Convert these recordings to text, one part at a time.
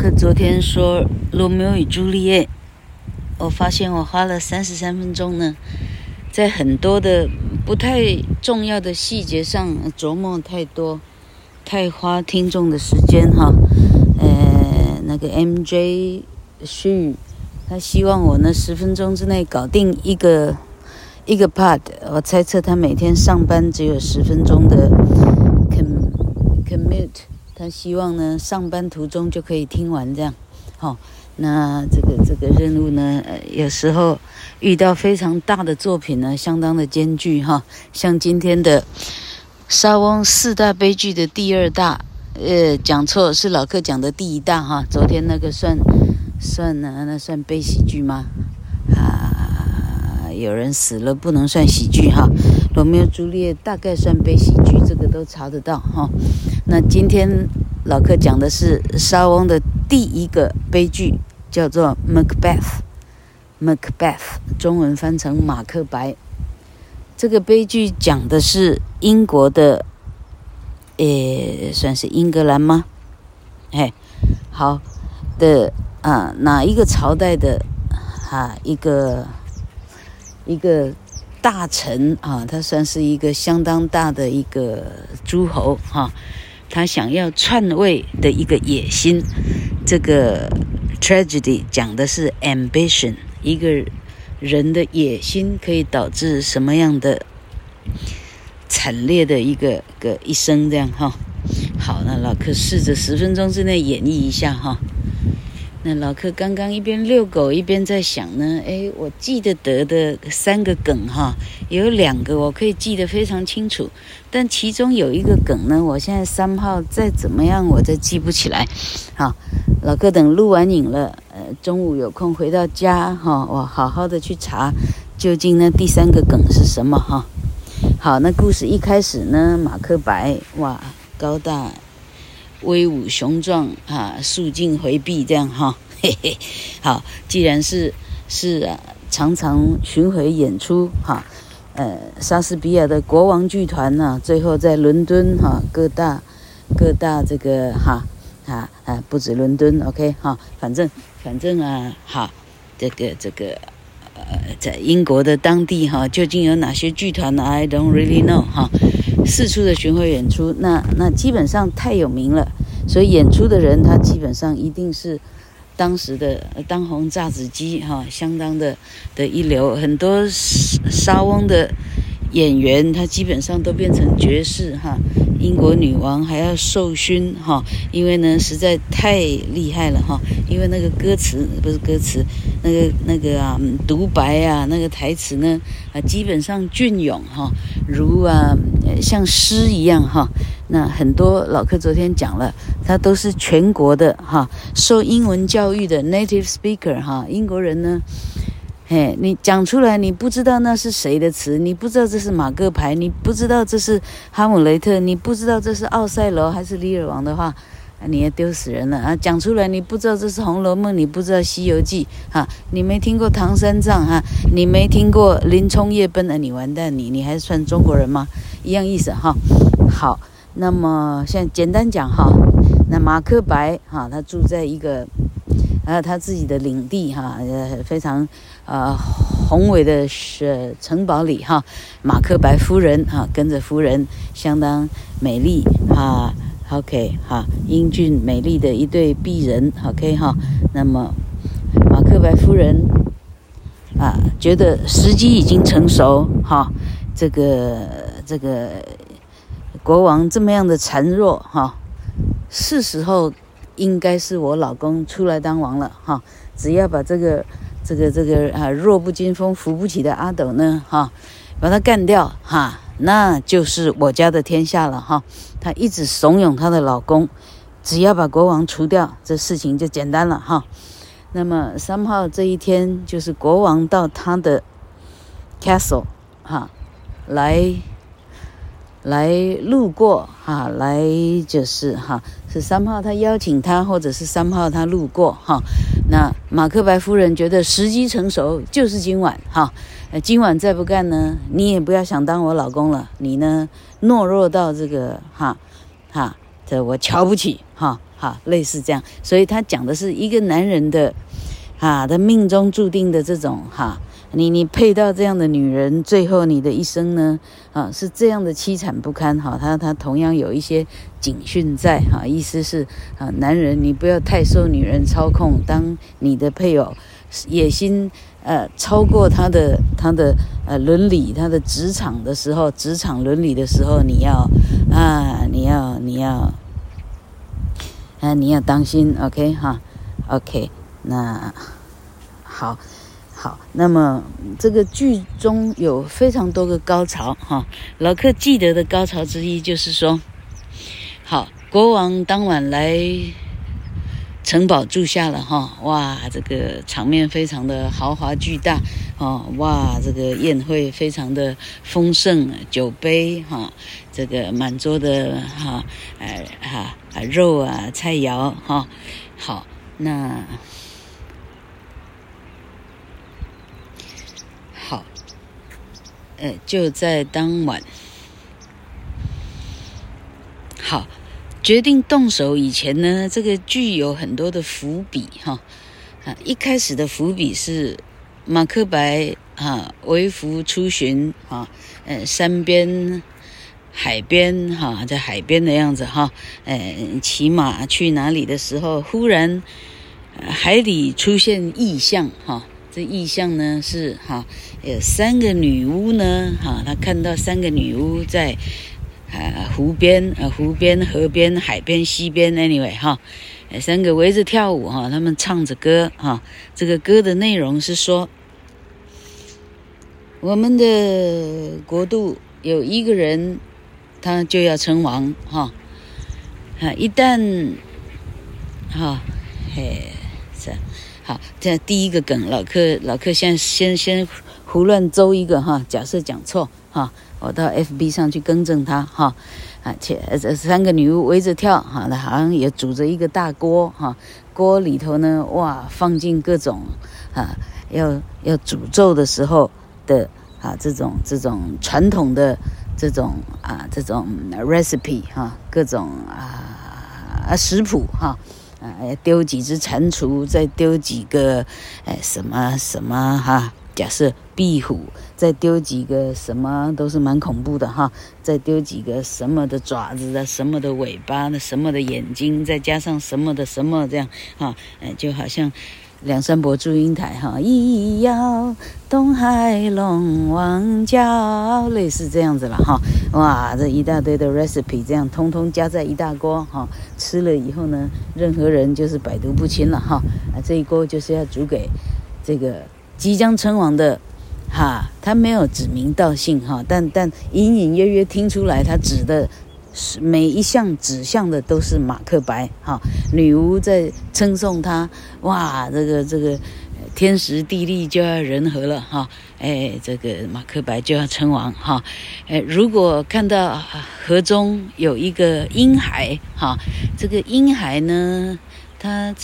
克昨天说《罗密欧与朱丽叶》，我发现我花了三十三分钟呢，在很多的不太重要的细节上琢磨太多，太花听众的时间哈。呃，那个 MJ 旭，他希望我呢十分钟之内搞定一个一个 part，我猜测他每天上班只有十分钟的 commute。他希望呢，上班途中就可以听完这样，好，那这个这个任务呢，有时候遇到非常大的作品呢，相当的艰巨哈，像今天的莎翁四大悲剧的第二大，呃，讲错是老克讲的第一大哈，昨天那个算算呢，那算悲喜剧吗？啊，有人死了不能算喜剧哈，罗密欧朱丽叶大概算悲喜剧，这个都查得到哈。那今天老克讲的是莎翁的第一个悲剧，叫做《Macbeth》，Macbeth 中文翻成《马克白》。这个悲剧讲的是英国的，诶，算是英格兰吗？哎，好的啊，哪一个朝代的啊一个一个大臣啊，他算是一个相当大的一个诸侯哈。他想要篡位的一个野心，这个 tragedy 讲的是 ambition，一个人的野心可以导致什么样的惨烈的一个个一生这样哈。好，那老克试着十分钟之内演绎一下哈。那老克刚刚一边遛狗一边在想呢，哎，我记得得的三个梗哈，有两个我可以记得非常清楚，但其中有一个梗呢，我现在三号再怎么样我再记不起来。好，老克等录完影了，呃，中午有空回到家哈，我好好的去查究竟那第三个梗是什么哈。好，那故事一开始呢，马克白哇，高大。威武雄壮啊，肃静回避这样哈，嘿嘿。好，既然是是啊，常常巡回演出哈，呃，莎士比亚的国王剧团呢，最后在伦敦哈各大各大这个哈啊啊，不止伦敦，OK 哈，反正反正啊，哈，这个这个呃，在英国的当地哈，究竟有哪些剧团呢？I don't really know 哈。四处的巡回演出，那那基本上太有名了，所以演出的人他基本上一定是当时的当红炸子鸡哈，相当的的一流。很多沙翁的演员他基本上都变成爵士哈，英国女王还要授勋哈，因为呢实在太厉害了哈，因为那个歌词不是歌词，那个那个啊独白啊那个台词呢啊基本上隽永哈，如啊。像诗一样哈，那很多老客昨天讲了，他都是全国的哈，受英文教育的 native speaker 哈，英国人呢，嘿，你讲出来你不知道那是谁的词，你不知道这是马克白，你不知道这是哈姆雷特，你不知道这是奥赛罗还是李尔王的话。你也丢死人了啊！讲出来，你不知道这是《红楼梦》，你不知道《西游记》哈，你没听过唐三藏哈，你没听过林冲夜奔啊，你完蛋，你你还算中国人吗？一样意思哈。好，那么现简单讲哈，那马克白哈，他住在一个还有他自己的领地哈，呃非常呃宏伟的是城堡里哈，马克白夫人哈跟着夫人相当美丽哈。OK，哈，英俊美丽的一对璧人，OK 哈。那么，马克白夫人啊，觉得时机已经成熟，哈，这个这个国王这么样的孱弱，哈，是时候应该是我老公出来当王了，哈。只要把这个这个这个啊弱不禁风、扶不起的阿斗呢，哈，把他干掉，哈。那就是我家的天下了哈，她一直怂恿她的老公，只要把国王除掉，这事情就简单了哈。那么三号这一天就是国王到他的 castle 哈，来来路过哈，来就是哈，是三号他邀请他，或者是三号他路过哈。那马克白夫人觉得时机成熟，就是今晚哈。今晚再不干呢，你也不要想当我老公了。你呢，懦弱到这个哈哈，这我瞧不起哈。哈，类似这样。所以他讲的是一个男人的，啊，他命中注定的这种哈。你你配到这样的女人，最后你的一生呢，啊，是这样的凄惨不堪哈。他他同样有一些警讯在哈，意思是啊，男人你不要太受女人操控，当你的配偶野心呃超过他的他的呃伦理，他的职场的时候，职场伦理的时候，你要啊，你要你要啊，你要当心，OK 哈，OK，那好。好，那么这个剧中有非常多个高潮哈。老克记得的高潮之一就是说，好，国王当晚来城堡住下了哈。哇，这个场面非常的豪华巨大哦。哇，这个宴会非常的丰盛，酒杯哈，这个满桌的哈，哎哈啊肉啊菜肴哈。好，那。呃，就在当晚，好，决定动手以前呢，这个剧有很多的伏笔哈。啊，一开始的伏笔是马克白啊，微服出巡啊，呃，山边、海边哈，在海边的样子哈，呃，骑马去哪里的时候，忽然海里出现异象哈。这意象呢是哈，有三个女巫呢哈，他看到三个女巫在啊湖边啊湖边河边海边溪边 anyway 哈，三个围着跳舞哈，他们唱着歌哈，这个歌的内容是说，我们的国度有一个人，他就要称王哈，啊一旦哈嘿。好，这第一个梗，老克老克现在先先胡乱诌一个哈，假设讲错哈，我到 FB 上去更正他哈，啊，且这三个女巫围着跳哈，那好像也煮着一个大锅哈，锅里头呢哇，放进各种啊，要要诅咒的时候的啊这种这种传统的这种啊这种 recipe 哈，各种啊啊食谱哈。丢几只蟾蜍，再丢几个，哎，什么什么哈？假设壁虎，再丢几个什么，都是蛮恐怖的哈。再丢几个什么的爪子的，什么的尾巴的，什么的眼睛，再加上什么的什么这样哈，哎，就好像。梁山伯祝英台哈，一摇东海龙王叫，类似这样子了哈。哇，这一大堆的 recipe，这样通通加在一大锅哈，吃了以后呢，任何人就是百毒不侵了哈。啊，这一锅就是要煮给这个即将称王的哈，他没有指名道姓哈，但但隐隐约约听出来他指的。每一项指向的都是马克白哈，女巫在称颂他，哇，这个这个天时地利就要人和了哈，哎，这个马克白就要称王哈，哎，如果看到河中有一个婴孩哈，这个婴孩呢，他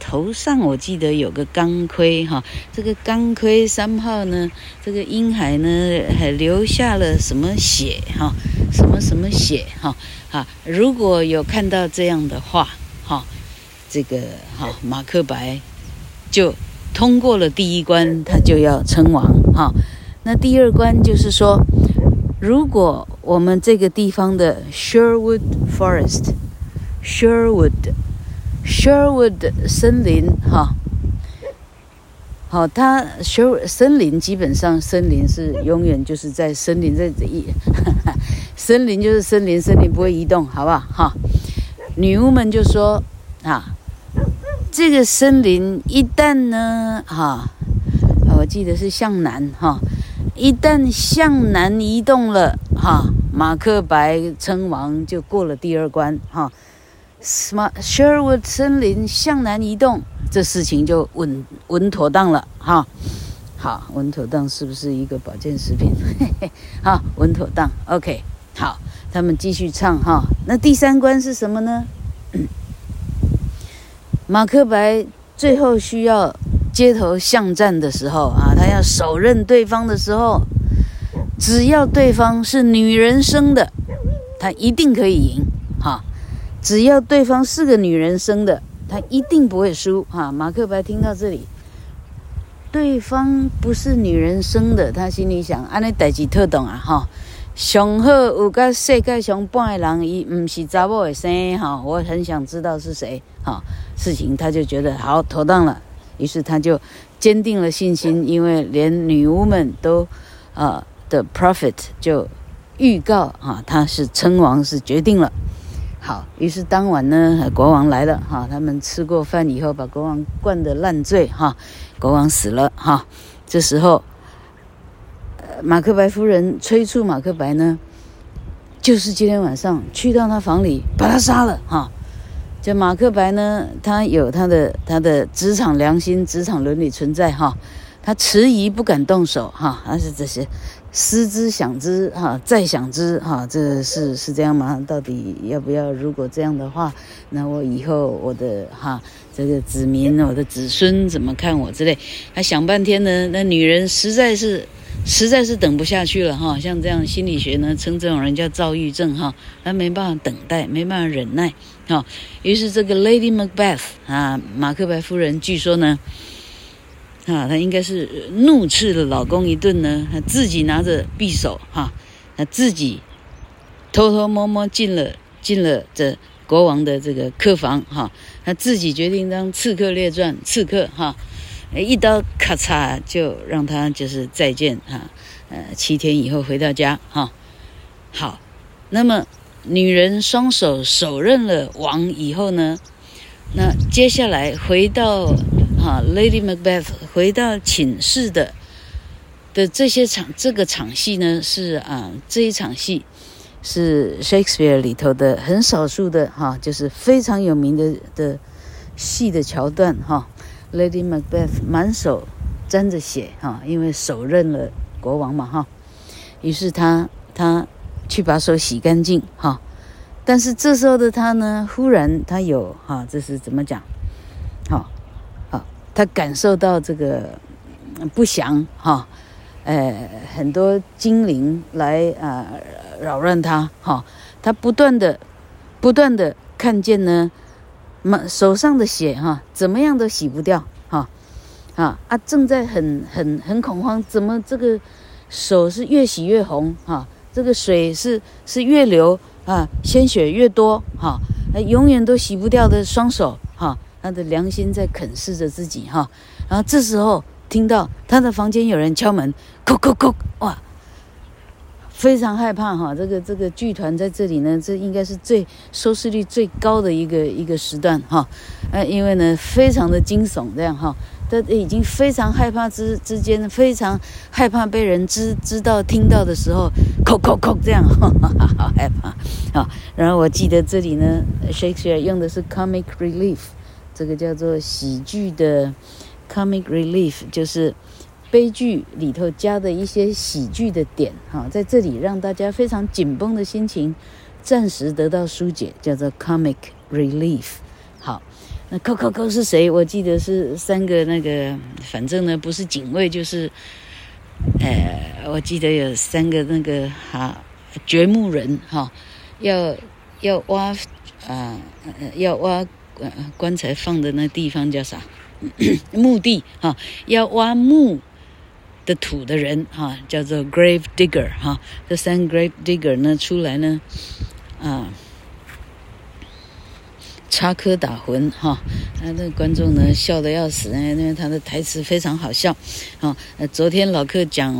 头上我记得有个钢盔哈，这个钢盔三号呢，这个婴孩呢还留下了什么血哈？什么什么血哈啊！如果有看到这样的话哈，这个哈马克白就通过了第一关，他就要称王哈。那第二关就是说，如果我们这个地方的 Sherwood Forest，Sherwood Sherwood 森林，哈，好，它 Sherwood 森林哈。好，它修森林基本上森林是永远就是在森林在这一，森林就是森林，森林不会移动，好不好？哈，女巫们就说啊，这个森林一旦呢，哈，我记得是向南哈，一旦向南移动了，哈，马克白称王就过了第二关，哈，什么 Sherwood 森林向南移动。这事情就稳稳妥当了哈，好，稳妥当是不是一个保健食品？嘿嘿，好，稳妥当，OK，好，他们继续唱哈。那第三关是什么呢？马克白最后需要街头巷战的时候啊，他要手刃对方的时候，只要对方是女人生的，他一定可以赢。只要对方是个女人生的，他一定不会输哈。马克白听到这里，对方不是女人生的，他心里想：安尼代志特懂啊哈。上好有个世界上半个人，伊唔是查某的生哈。我很想知道是谁哈。事情他就觉得好妥当了，于是他就坚定了信心，因为连女巫们都啊的 prophet 就预告啊他是称王是决定了。好，于是当晚呢，国王来了哈。他们吃过饭以后，把国王灌得烂醉哈。国王死了哈。这时候。马克白夫人催促马克白呢，就是今天晚上去到他房里把他杀了哈。这马克白呢，他有他的他的职场良心、职场伦理存在哈。他迟疑不敢动手哈，而是这些思之想之哈，再想之哈，这是是这样吗？到底要不要？如果这样的话，那我以后我的哈这个子民、我的子孙怎么看我之类？他想半天呢，那女人实在是。实在是等不下去了哈，像这样心理学呢，称这种人叫躁郁症哈，他没办法等待，没办法忍耐哈。于是这个 Lady Macbeth 啊，马克白夫人，据说呢，啊，她应该是怒斥了老公一顿呢，她自己拿着匕首哈，她自己偷偷摸摸进了进了这国王的这个客房哈，她自己决定当刺客列传刺客哈。一刀咔嚓，就让他就是再见哈，呃，七天以后回到家哈。好，那么女人双手手刃了王以后呢，那接下来回到哈，Lady Macbeth 回到寝室的的这些场这个场戏呢，是啊，这一场戏是 Shakespeare 里头的很少数的哈，就是非常有名的的戏的桥段哈。Lady Macbeth 满手沾着血哈，因为手刃了国王嘛哈，于是他他去把手洗干净哈，但是这时候的他呢，忽然他有哈，这是怎么讲？他感受到这个不祥哈，呃，很多精灵来啊扰乱他哈，他不断的不断的看见呢。手上的血哈，怎么样都洗不掉哈，啊啊，正在很很很恐慌，怎么这个手是越洗越红哈？这个水是是越流啊，鲜血越多哈，永远都洗不掉的双手，他的良心在啃噬着自己哈。然后这时候听到他的房间有人敲门，叩叩叩，哇！非常害怕哈，这个这个剧团在这里呢，这应该是最收视率最高的一个一个时段哈，呃，因为呢非常的惊悚这样哈，他已经非常害怕之之间非常害怕被人知知道听到的时候，叩叩叩这样，哈哈，好害怕啊。然后我记得这里呢，Shakespeare 用的是 comic relief，这个叫做喜剧的 comic relief，就是。悲剧里头加的一些喜剧的点，哈，在这里让大家非常紧绷的心情暂时得到疏解，叫做 comic relief。好，那扣扣扣是谁？我记得是三个那个，反正呢不是警卫就是，呃，我记得有三个那个哈掘墓人哈，要要挖啊、呃，要挖棺棺材放的那地方叫啥？墓地哈，要挖墓。的土的人哈，叫做 grave digger 哈，这三 grave digger 呢出来呢，啊，插科打诨哈，那这观众呢笑得要死，因为他的台词非常好笑。啊，昨天老客讲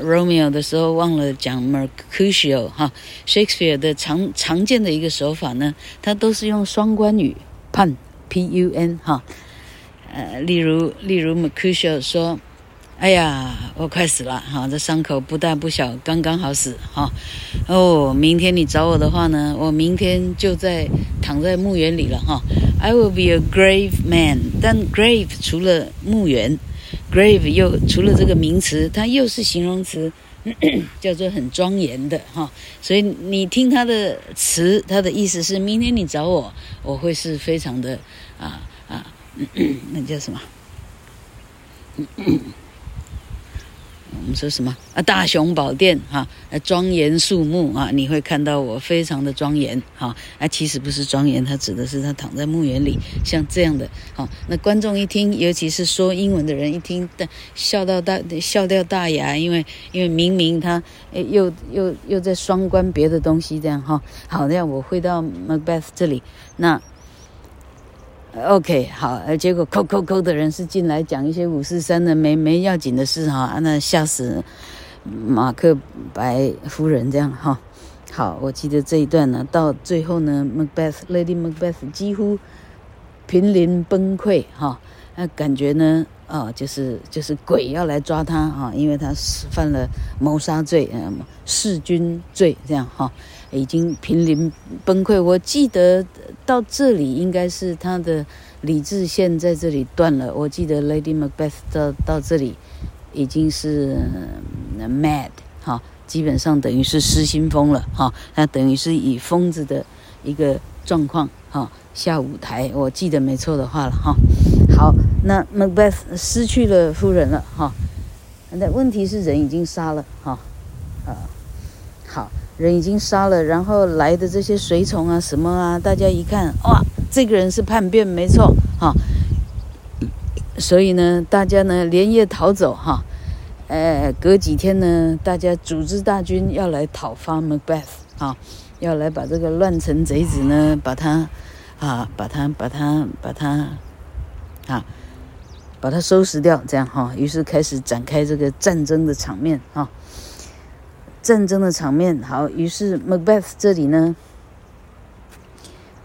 Romeo 的时候忘了讲 Mercutio 哈，Shakespeare 的常常见的一个手法呢，他都是用双关语 pun p u n 哈，呃，例如例如 Mercutio 说。哎呀，我快死了哈！这伤口不大不小，刚刚好死哈。哦，明天你找我的话呢，我明天就在躺在墓园里了哈。I will be a grave man，但 grave 除了墓园，grave 又除了这个名词，它又是形容词，叫做很庄严的哈。所以你听他的词，他的意思是明天你找我，我会是非常的啊啊，那叫什么？我们说什么啊？大雄宝殿哈，啊庄严肃穆啊！你会看到我非常的庄严哈啊！其实不是庄严，它指的是他躺在墓园里，像这样的哈。那观众一听，尤其是说英文的人一听，笑到大笑掉大牙，因为因为明明他诶又又又在双关别的东西这样哈。好，那我回到 Macbeth 这里，那。OK，好，结果扣扣扣的人是进来讲一些五四三的没没要紧的事哈，那吓死马克白夫人这样哈。好，我记得这一段呢，到最后呢，Macbeth Lady Macbeth 几乎濒临崩溃哈，那感觉呢，啊，就是就是鬼要来抓他啊，因为他犯了谋杀罪，嗯，弑君罪这样哈。已经濒临崩溃。我记得到这里应该是他的理智线在这里断了。我记得 Lady Macbeth 到到这里已经是 mad 哈，基本上等于是失心疯了哈。那等于是以疯子的一个状况哈下舞台。我记得没错的话了哈。好，那 Macbeth 失去了夫人了哈。那问题是人已经杀了哈啊好。人已经杀了，然后来的这些随从啊，什么啊，大家一看，哇，这个人是叛变，没错，哈，所以呢，大家呢连夜逃走，哈，呃，隔几天呢，大家组织大军要来讨伐 Macbeth，啊，要来把这个乱臣贼子呢，把他，啊，把他，把他，把他，啊，把它收拾掉，这样哈，于是开始展开这个战争的场面，哈。战争的场面好，于是 Macbeth 这里呢，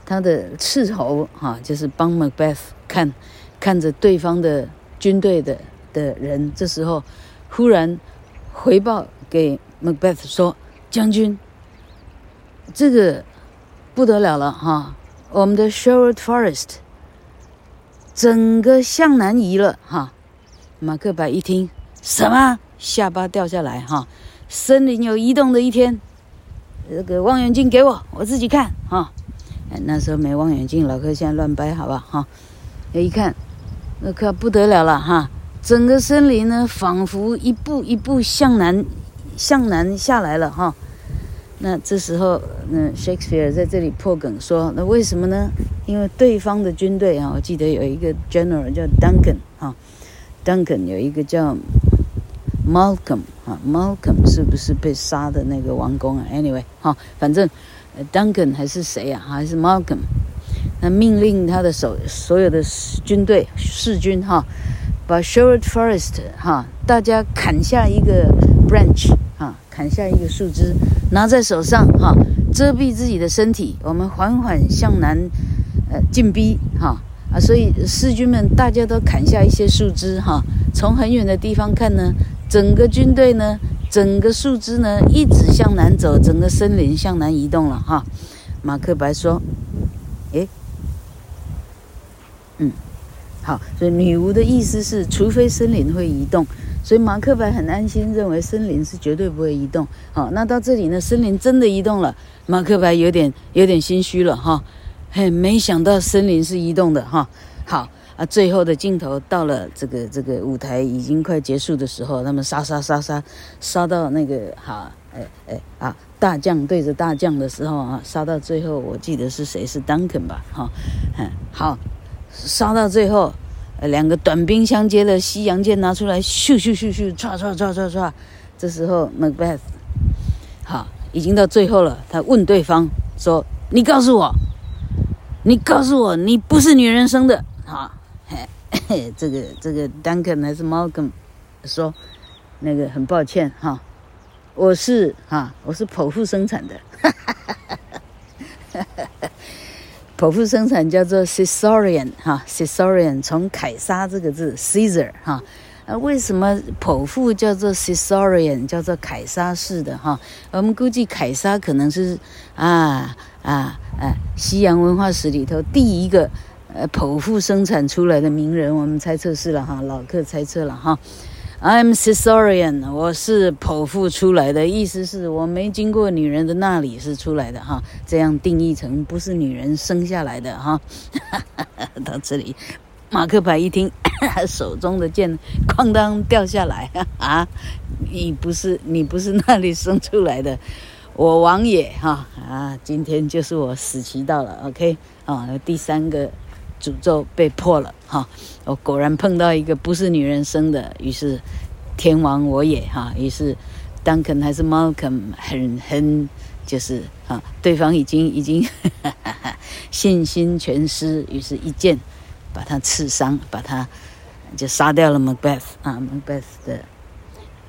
他的斥候哈，就是帮 Macbeth 看，看着对方的军队的的人，这时候忽然回报给 Macbeth 说：“将军，这个不得了了哈，我们的 Sherwood Forest 整个向南移了哈。”马克白一听，什么？下巴掉下来哈。森林有移动的一天，这个望远镜给我，我自己看哈。那时候没望远镜，老柯现在乱掰，好吧哈。一看，那可不得了了哈，整个森林呢，仿佛一步一步向南，向南下来了哈。那这时候，那 Shakespeare 在这里破梗说，那为什么呢？因为对方的军队啊，我记得有一个 General 叫 Duncan 哈，Duncan 有一个叫。Malcolm 啊，Malcolm 是不是被杀的那个王公啊？Anyway 哈，反正 Duncan 还是谁啊？还是 Malcolm？那命令他的手所有的军队士军哈，把 Sherwood Forest 哈，大家砍下一个 branch 哈，砍下一个树枝，拿在手上哈，遮蔽自己的身体。我们缓缓向南呃进逼哈啊，所以士军们大家都砍下一些树枝哈，从很远的地方看呢。整个军队呢，整个树枝呢，一直向南走，整个森林向南移动了哈。马克白说：“诶，嗯，好，所以女巫的意思是，除非森林会移动，所以马克白很安心，认为森林是绝对不会移动。好，那到这里呢，森林真的移动了，马克白有点有点心虚了哈。嘿，没想到森林是移动的哈。好。”啊，最后的镜头到了，这个这个舞台已经快结束的时候，他们杀杀杀杀，杀到那个哈，哎哎啊，大将对着大将的时候啊，杀到最后，我记得是谁是 Duncan 吧？哈，嗯，好，杀到最后，两个短兵相接的西洋剑拿出来，咻咻咻咻，唰唰唰唰唰，这时候 Macbeth，好，已经到最后了，他问对方说：“你告诉我，你告诉我，你不是女人生的，哈。”嘿，这个这个 Duncan 还是 Malcolm 说，那个很抱歉哈，我是哈，我是剖腹生产的，哈哈哈哈哈剖腹生产叫做 Caesarean 哈，Caesarean 从凯撒这个字 Caesar 哈，啊为什么剖腹叫做 Caesarean 叫做凯撒式的哈？我们估计凯撒可能是啊啊啊西洋文化史里头第一个。呃，剖腹生产出来的名人，我们猜测是了哈，老客猜测了哈。I'm Caesarean，我是剖腹出来的，意思是我没经过女人的那里是出来的哈，这样定义成不是女人生下来的哈。到这里，马克白一听，手中的剑哐当掉下来 啊！你不是你不是那里生出来的，我王也哈啊！今天就是我死期到了，OK 啊！第三个诅咒被破了哈！我果然碰到一个不是女人生的，于是天亡我也哈！于是 Duncan 还是 Malcolm 很很就是啊，对方已经已经哈哈哈信心全失，于是一剑把他刺伤，把他。就杀掉了 Macbeth 啊，Macbeth 的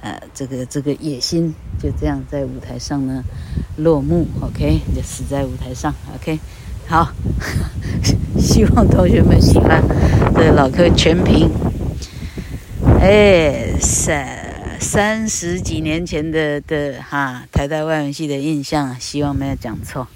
呃，这个这个野心就这样在舞台上呢落幕，OK，就死在舞台上，OK，好，希望同学们喜欢这老柯全屏。哎，三三十几年前的的哈台大外文系的印象，希望没有讲错。